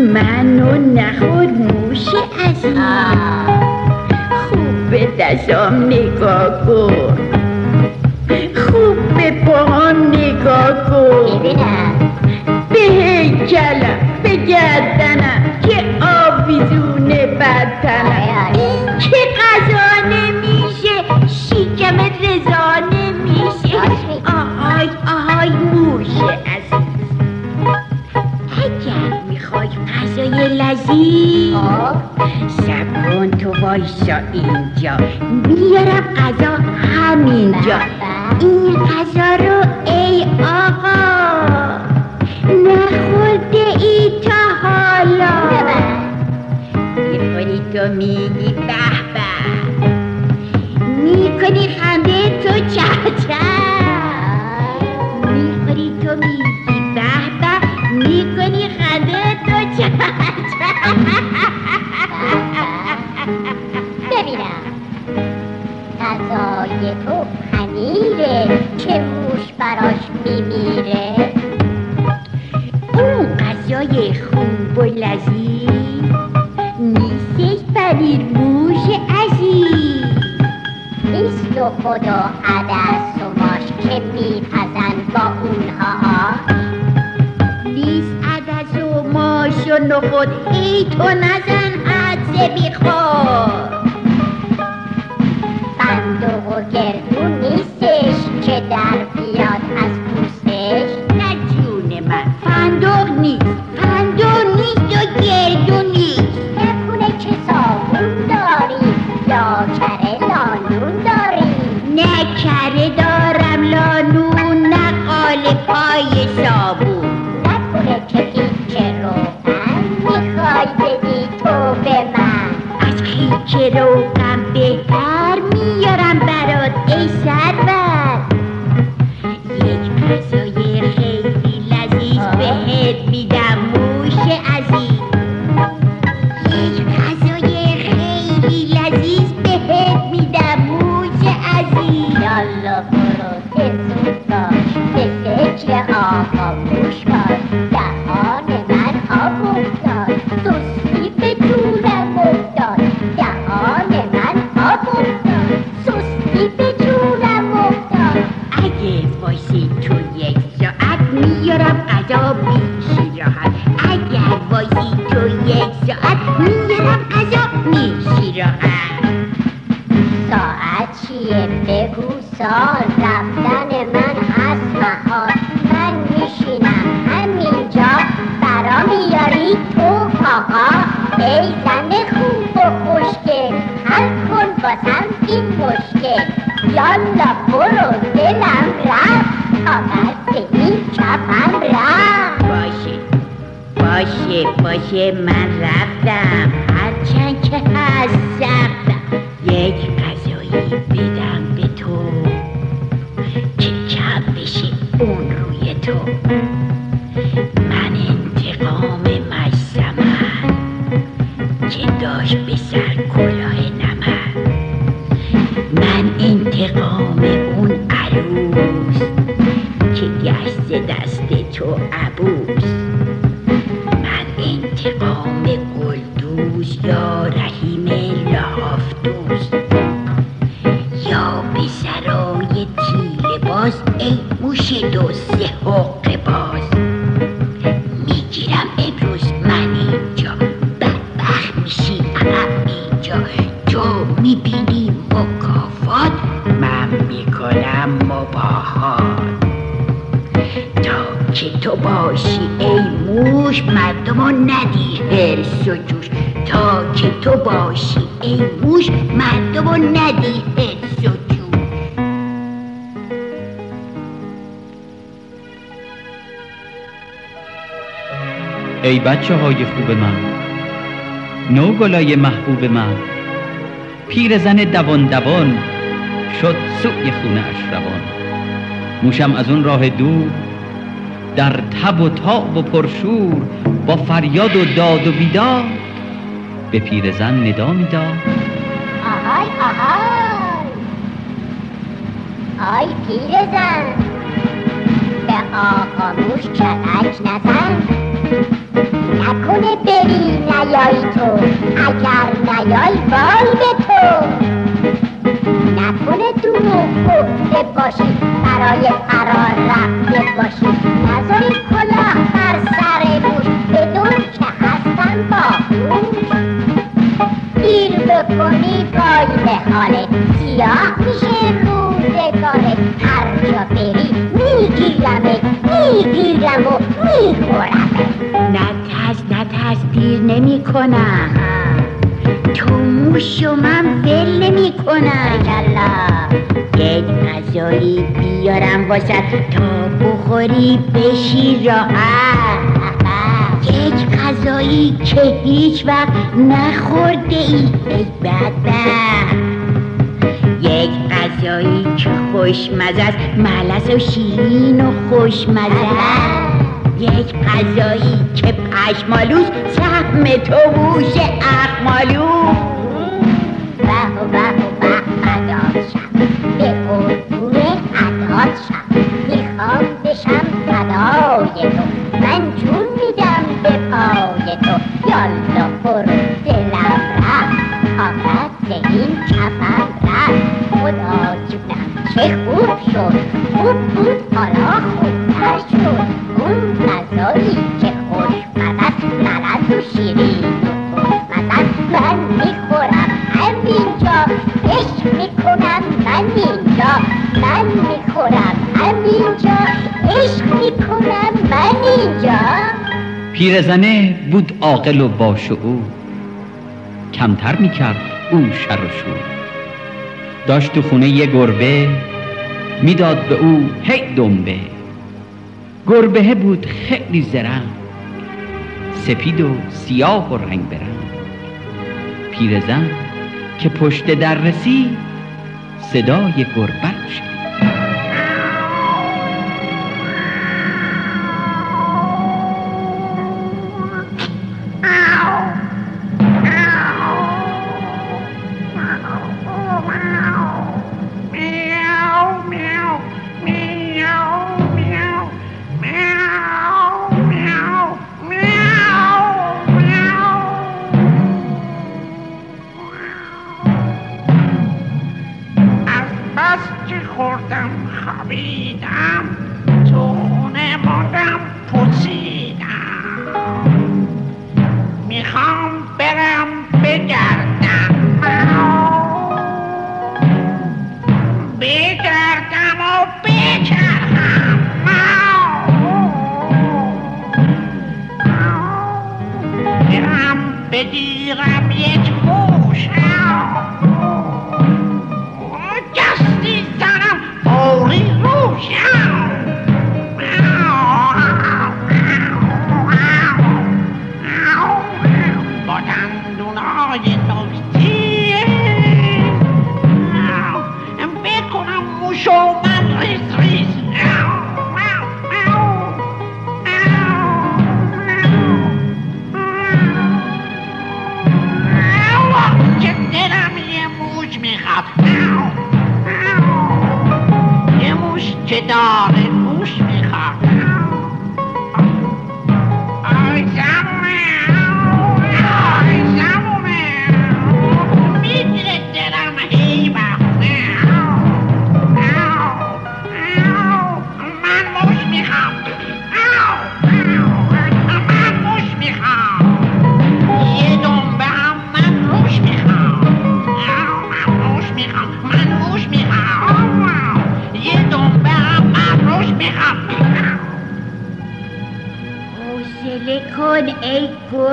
منو نخورد موش عزیز خوب به دستام نگاه کن. خوب به پاهام نگاه کن. به هیکلم به گردنم که آویزون بدتنم که غذا لذیذ. سب کن تو وایسا اینجا. میارم غذا همینجا. این غذا رو ای آقا نخورده ای تا حالا. می‌خوری تو میگی به به. می‌کنی خنده تو چه چه می‌خوری تو میگی ببینم. غذای تو پنیره. که براش میمیره. اون غذای خوب و لذیذ نیستش پنیر موش عزیز. نیست خدا عدس و ماش که میپزن نخود ای تو نزن حدس بیخور hot. باشه باشه من رفتم. باشی ای موش مردمو ندی هرس و ای بچه های خوب من نوگلای محبوب من پیرزن دوان دوان شد سوی خونه اش روان. موشم از اون راه دور در تب و تاب و پرشور با فریاد و داد و بیداد به پیرزن ندا می‌داد. آهای آهای. آی پیرزن به آقا موش چرک نزن. نکنه به نیایی تو اگر نیایی وای به تو. نکنه دروغ گفته باشی برای فرار رفته باشی. نذاری کلاه بر سر موش بدون که هستن باهوش وای به حالت سیاه میشه روزگارت هر جا بری میگیرمت می‌گیرم و میخورمت نترس نترس دیر نمی کنم تو موش و من ول نمی کنم یک غذایی بیارم واسه تا بخوری بشی راحت یک غذایی که هیچ وقت نخورده ای ای بدبخت. یک غذایی که خوشمزه است ملس و شیرین و خوشمزه. یک غذایی که پشمالوس سهم تو بوش اخمالوس. به و به به قربون عدات شم. می‌خوام بشم فدای تو. من جون یالا برو دلم رفت طاقت این کفم رفت خدا جونم چه خوب شد خوب بود حالا خوبتر شد اون غذایی که خوشمزست ملس و شیرین و خوشمزست من می‌خورم همینجا عشق می‌کنم من اینجا من می‌خورم همینجا عشق می‌کنم من اینجا پیرزنه بود عاقل و باشعور کمتر می‌کرد او شر و شور. داشت تو خونه یه گربه می‌داد به او هی دنبه. گربه بود خیلی زرنگ سپید و سیاه و رنگ برنگ. پیرزن که پشت در رسید صدای گربه رو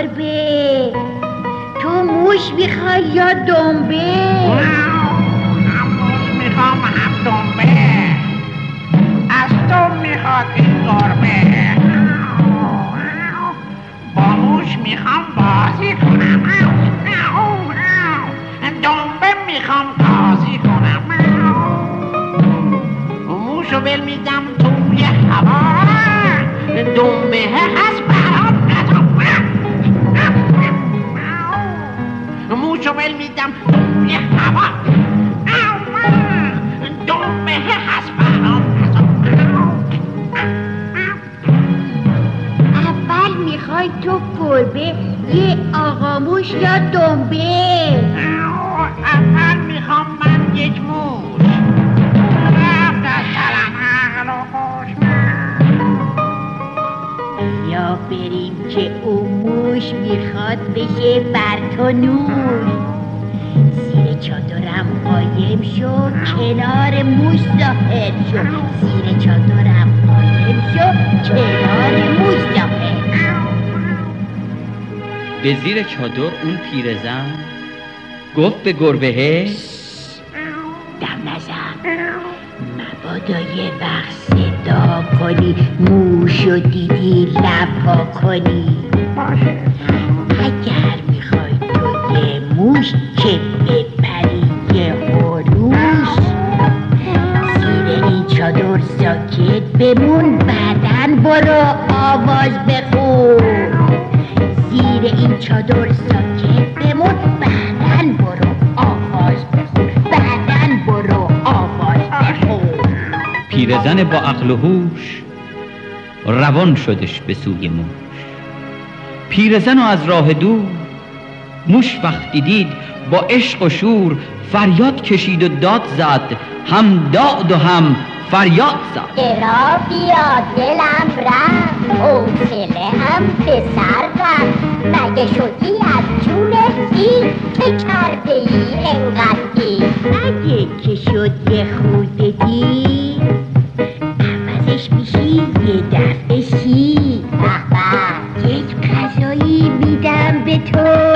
گربه تو موش می‌خوای یا دنبه؟ هم موش می‌خوام هم دنبه از تو می‌خواد این گربه با موش می‌خوام بازی کنم دنبه می‌خوام بازی کنم موشو ول میدم توی هوا. دنبه نور. زیر چادرم قایم شو کنار موش ظاهر شو زیر چادرم قایم شو کنار موش ظاهر به زیر چادر اون پیرزن گفت به گربه دم نزن. مبادا یه وقت صدا کنی موشو دیدی لبا کنی. اگر بمون بعدن برو آواز بخون. زیر این چادر ساکت بمون بعدن برو آواز بخون. بعدن برو آواز بخون. پیرزن با عقل و هوش روان شدش به سوی موش. پیرزن و از راه دور موش وقتی دید با عشق و شور فریاد کشید و داد زد هم داد و هم فریاد زد چرا بیا دلم رفت حوصله هم به سر رفت مگه شدی از جون سی که کرده ای انقدری اگه که شد یه خورده دی عوضش میشی یه دفعه شی. به. یک غذایی میدم به تو.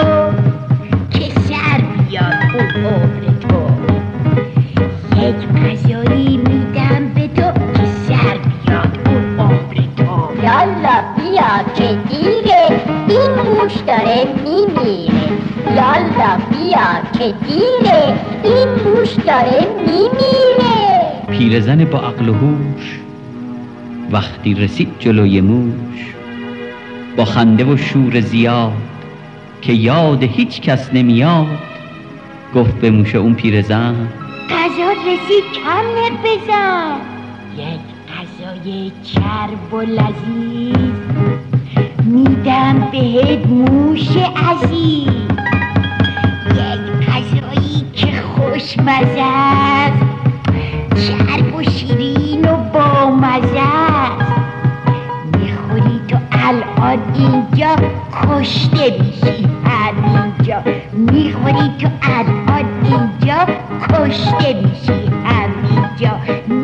داره میمیره یالا بیا که دیره این موش داره میمیره. پیرزن با عقل و هوش وقتی رسید جلوی موش با خنده و شور زیاد که یاد هیچ کس نمیاد گفت به موش اون پیرزن غذا رسید کم بزن. یک غذای چرب و لذیذ. میدم بهت موش عزیز. یک غذایی که خوشمزه است. چرب و شیرین و بامزه است. می‌خوری تو الان اینجا کشته میشی. همینجا. می‌خوری تو الان اینجا کشته میشی. همینجا.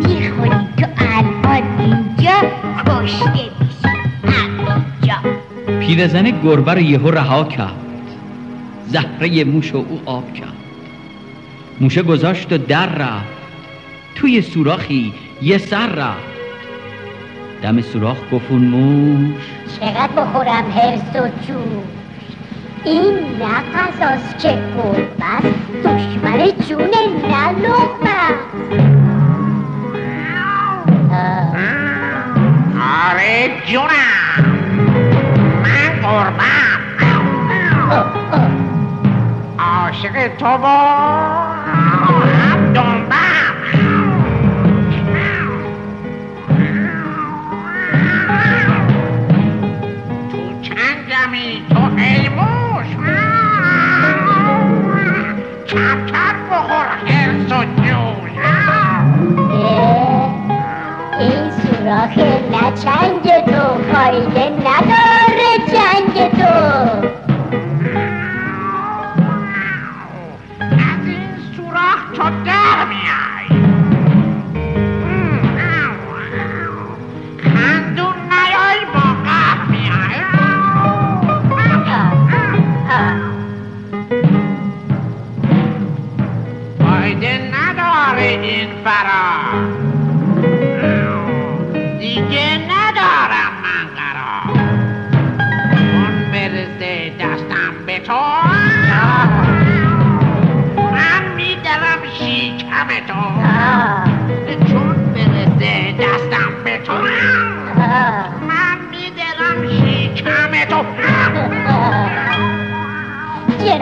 پیرزن گربه رو یهو رها کرد. زهره موش و او آب کرد. موشه گذاشت و در رفت. توی سوراخی یه سر رفت. دم سوراخ گفت موش. چقدر بخورم هرس و جوش. این نه غذاست که گربه است دشمن جون نه. آه. آره جونم. من قربم عاشق تو و هم دنبم تو چنگمی تو ای موش کمتر بخور حرس و جوش این سوراخ نه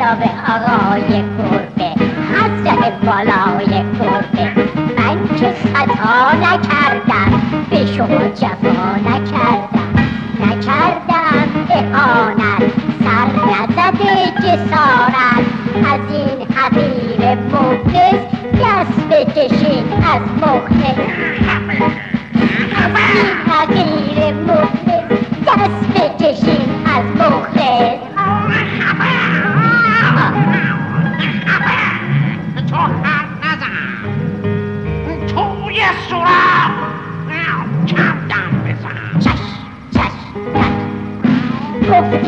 جناب آقای گربه حضرت بالای گربه. من که خطا نکردم به شما جفا نکردم. نکردم دارد سر نزده جسارت. از این حقیر مفلس دست بکشین از مخلص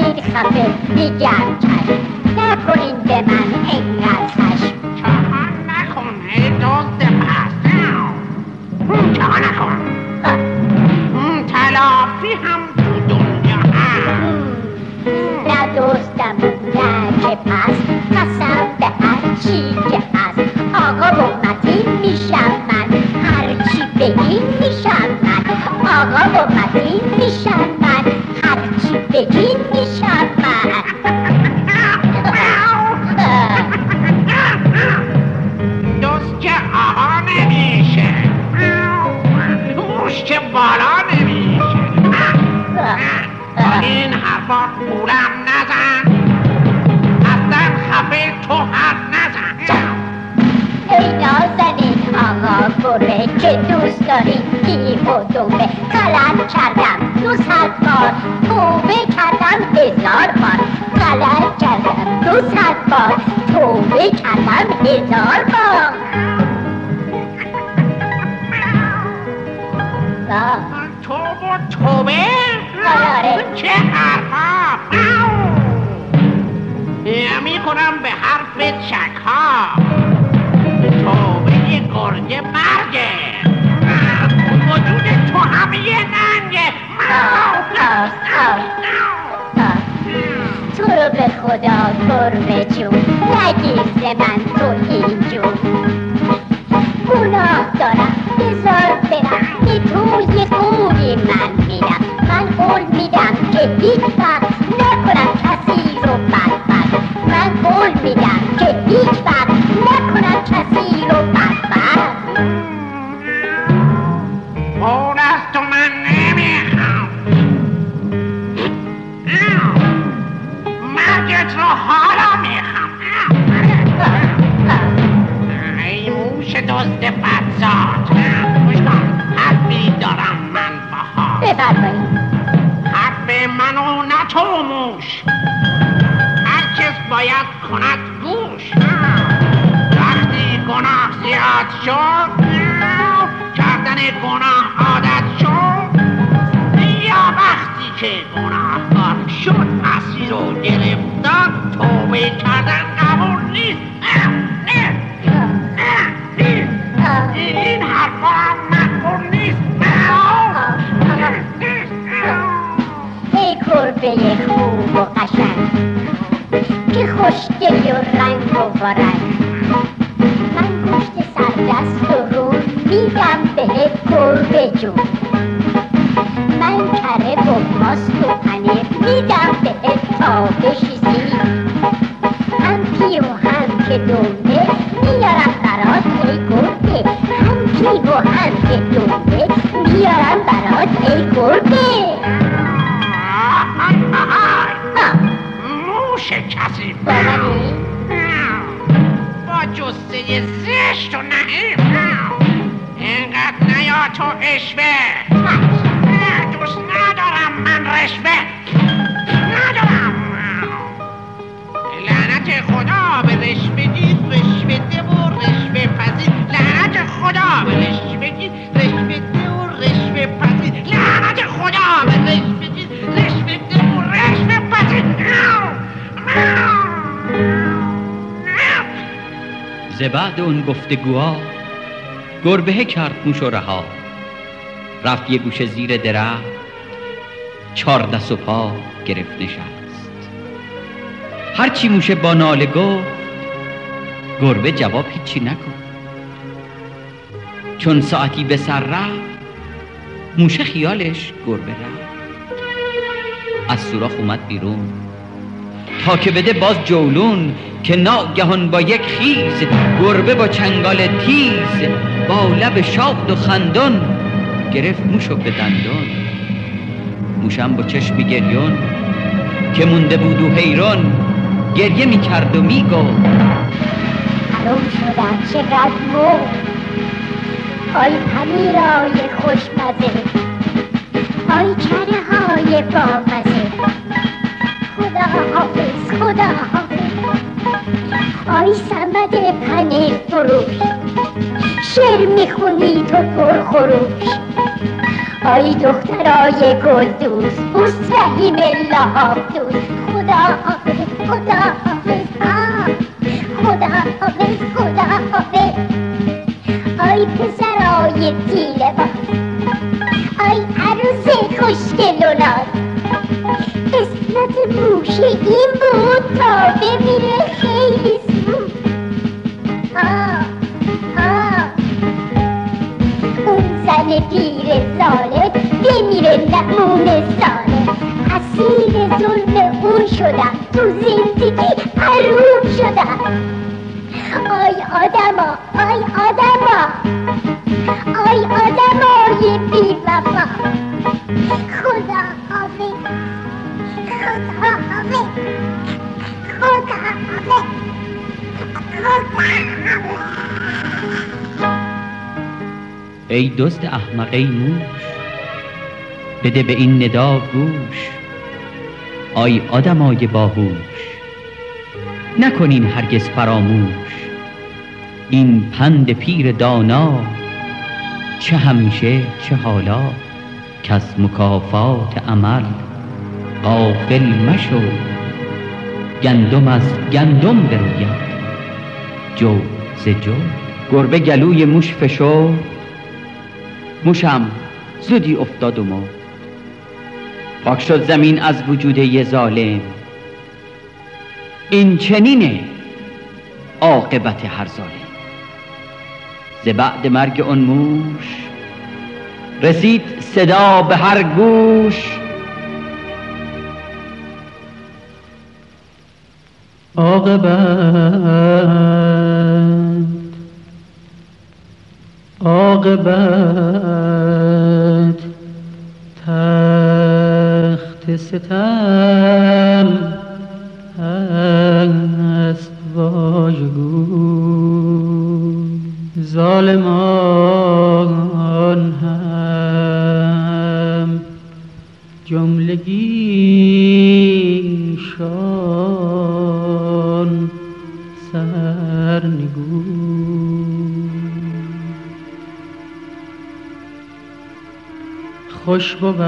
Big Happy Began که بالا نمیشه. این حرفا پولم نزن. اصلا خفه تو حرف نزن. ای نازنین آقا گره که دوست داری. دیو و دوبه غلط کردم. دو صد بار توبه کردم هزار بار. غلط کردم دو صد بار توبه کردم هزار بار. آه، تو و توبه آره. چه حرفا می‌کنم به حرف چکها توبه یه گرگه مرگه وجود تو هم یه ننگه. تو رو به خدا گربه جون نگیر من تو اینجور که هیچ وقت نکنم کسی رو بدبخت من قول میدم که هیچ وقت نکنم کسی رو بدبخت اون از تو من نمی‌خوام مرگت رو حالا می‌خوام ای موش دزد بدزاد گوش کن دارم من باها باید کند گوش. وقتی گناه زیاد شد کردن گناه عادت شد. یا وقتی که گناهکار شد مسیر رو گرفتار توبه کردن قبول نیست. نه این حرفا هم مقبول نیست. ای گربه خوب و قشنگ. خوشگلی و رنگ و برنگ من گوشت سردست و رو میدم بهت گربه جون من کره و ماست و پنیر میدم بهت تا بشیزی. هم پیر و هم که دنبه میارم برات ای گربه. هم پیر و هم که دنبه میارم برات ای گربه. نه، دوست ندارم من رشوه ندارم لعنت خدا به رشوهگی رشوه و رشوه پذیر لعنت خدا به رشوهگی رشوه و رشوه پذیر لعنت خدا به رشوهگی رشوه و رشوه پذیر ز بعد اون گفتگوها گربه کرد موش و رها رفت یه گوشه زیر درخت. چار دست و پا گرفت نشست. هرچی موشه با ناله گفت گربه جواب هیچی نکن چون ساعتی به سر رفت موشه خیالش گربه رفت. از سوراخ اومد بیرون. تا که بده باز جولون که ناگهان با یک خیز گربه با چنگال تیز با لب شاد و خندان گرفت موشو به دندان. موشم با چشمی گریون که مونده بود و حیران گریه می کرد و می گفت حروم شدم چقدر مو آی پنیرای خوشمزه. آی کره های بامزه. خدا حافظ خدا حافظ. آی سمد پنیر فروش. شعر می‌خونی تو پر خروش آی دخترای گل دوز اوس رحیم لحاف دوز خدا حافظ خدا حافظ. خدا حافظ خدا حافظ. آی پسرای تیله باز آی عروس خوشگل و ناز اسمت موشه این بود تا بمیره خیلی ظالم بمیره نمونه سالم اسیر ظلم اون شدم تو زندگی حروم شدم. آی آدما آی آدما آی آدمای بی وفا. خدا حافظ خدا حافظ خدا حافظ خدا ای دزد احمق ای موش بده به این ندا گوش. آی آدمای باهوش نکنین هرگز فراموش. این پند پیر دانا چه همیشه چه حالا؟ از مکافات عمل غافل مشو. گندم از گندم بروید جو ز جو. گربه گلوی موش فشو موشم زودی افتاد و مرد. پاک شد زمین از وجود یه ظالم. این چنینه عاقبت هر ظالم. ز بعد مرگ اون موش رسید صدا به هر گوش. عاقبت عاقبت. خوش بود.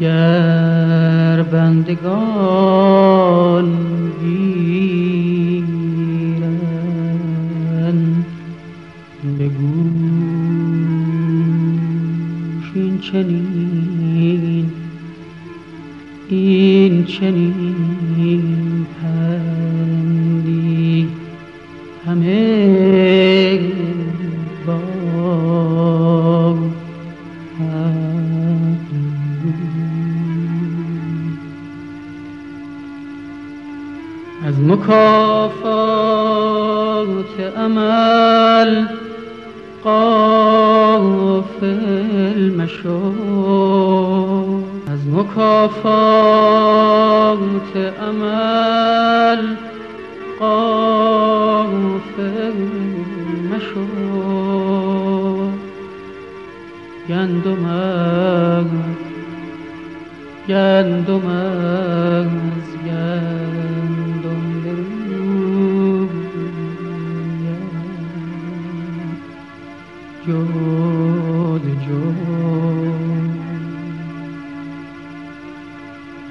گر بندگان از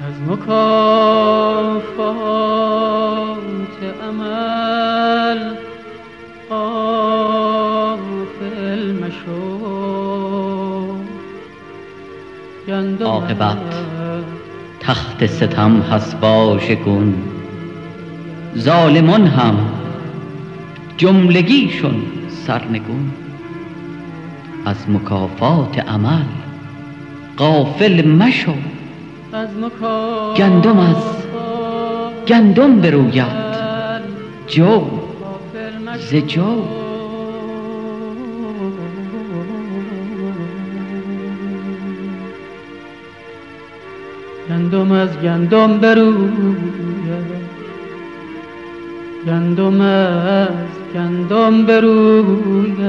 از مکافات عمل غافل مشو. عاقبت از تخت ستم هست واژگون ظالمان هم جملگیشون سرنگون. از مکافات عمل غافل مشو. گندم از گندم بروید جو ز جو. گندم از گندم بروید گندم از گندم بروید